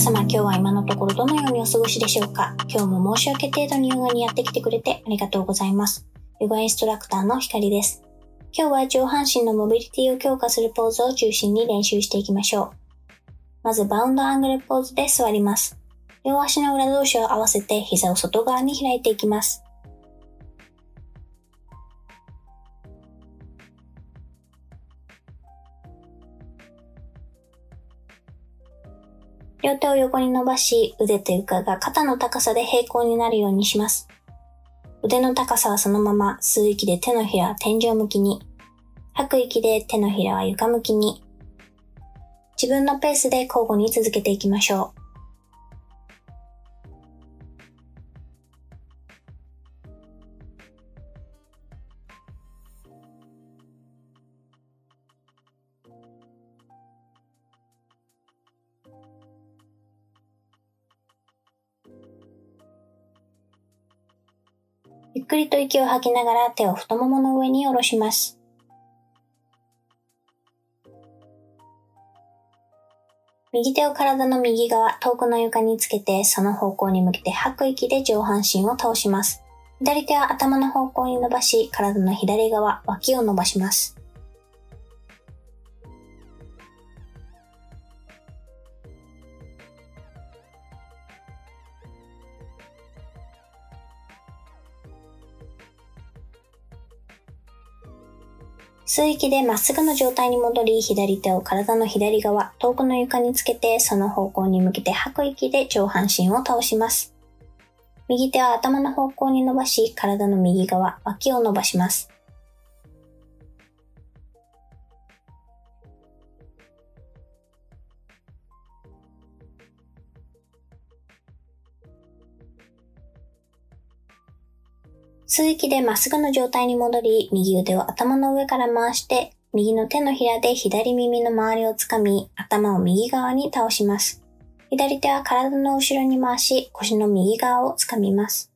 皆様今日は今のところどのようにお過ごしでしょうか？今日も申し訳程度にヨガにやってきてくれてありがとうございます。ヨガインストラクターのひかりです。今日は上半身のモビリティを強化するポーズを中心に練習していきましょう。まずバウンドアングルポーズで座ります。両足の裏同士を合わせて膝を外側に開いていきます。両手を横に伸ばし、腕と床が肩の高さで平行になるようにします。腕の高さはそのまま、吸う息で手のひらは天井向きに、吐く息で手のひらは床向きに、自分のペースで交互に続けていきましょう。ゆっくりと息を吐きながら手を太ももの上に下ろします。右手を体の右側、遠くの床につけて、その方向に向けて吐く息で上半身を倒します。左手は頭の方向に伸ばし、体の左側、脇を伸ばします。吸う息でまっすぐの状態に戻り、左手を体の左側、遠くの床につけて、その方向に向けて吐く息で上半身を倒します。右手は頭の方向に伸ばし、体の右側、脇を伸ばします。吸う息でまっすぐの状態に戻り、右腕を頭の上から回して、右の手のひらで左耳の周りをつかみ、頭を右側に倒します。左手は体の後ろに回し、腰の右側をつかみます。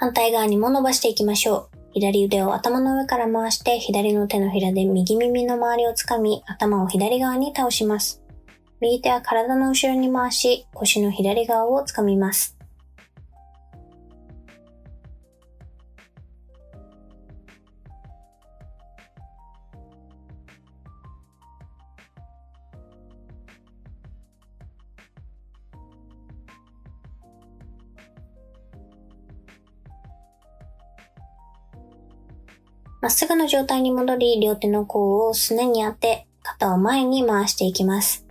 反対側にも伸ばしていきましょう。左腕を頭の上から回して、左の手のひらで右耳の周りをつかみ、頭を左側に倒します。右手は体の後ろに回し、腰の左側をつかみます。まっすぐの状態に戻り、両手の甲をすねに当て、肩を前に回していきます。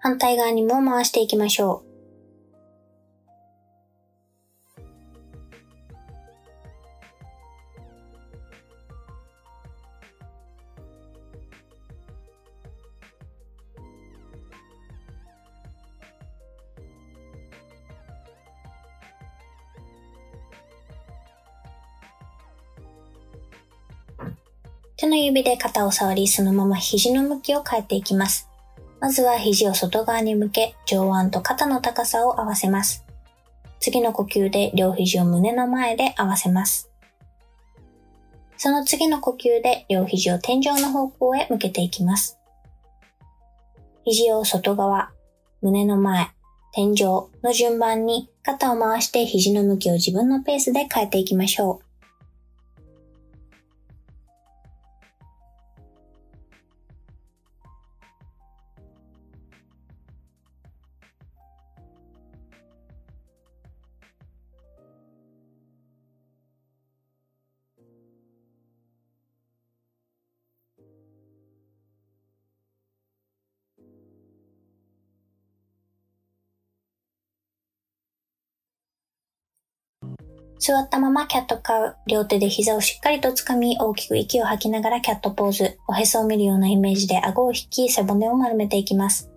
反対側にも回していきましょう。手の指で肩を触り、そのまま肘の向きを変えていきます。まずは肘を外側に向け、上腕と肩の高さを合わせます。次の呼吸で両肘を胸の前で合わせます。その次の呼吸で両肘を天井の方向へ向けていきます。肘を外側、胸の前、天井の順番に肩を回して肘の向きを自分のペースで変えていきましょう。座ったままキャットカウ。両手で膝をしっかりと掴み、大きく息を吐きながらキャットポーズ。おへそを見るようなイメージで顎を引き、背骨を丸めていきます。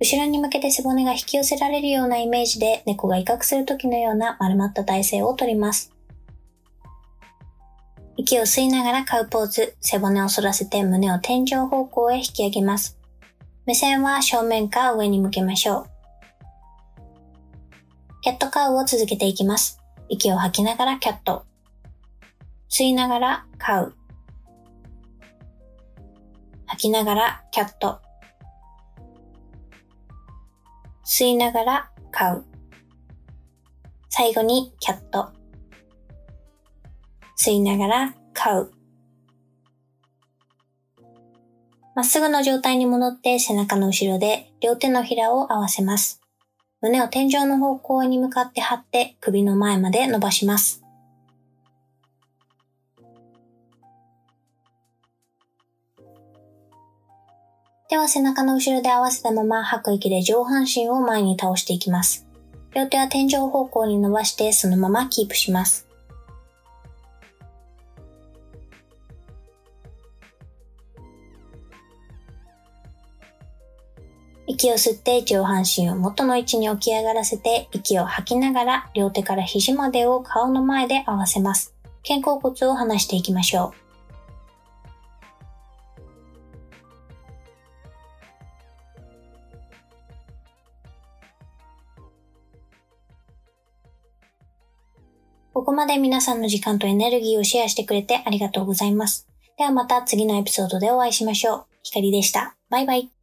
後ろに向けて背骨が引き寄せられるようなイメージで猫が威嚇する時のような丸まった体勢をとります。息を吸いながらカウポーズ。背骨を反らせて胸を天井方向へ引き上げます。目線は正面か上に向けましょう。キャットカウを続けていきます。息を吐きながらキャット。吸いながらカウ。吐きながらキャット。吸いながらカウ。最後にキャット。吸いながらカウ。まっすぐの状態に戻って背中の後ろで両手のひらを合わせます。胸を天井の方向に向かって張って首の前まで伸ばします。手は背中の後ろで合わせたまま吐く息で上半身を前に倒していきます。両手は天井方向に伸ばしてそのままキープします。息を吸って上半身を元の位置に起き上がらせて息を吐きながら両手から肘までを顔の前で合わせます。肩甲骨を離していきましょう。ここまで皆さんの時間とエネルギーをシェアしてくれてありがとうございます。ではまた次のエピソードでお会いしましょう。ひかりでした。バイバイ。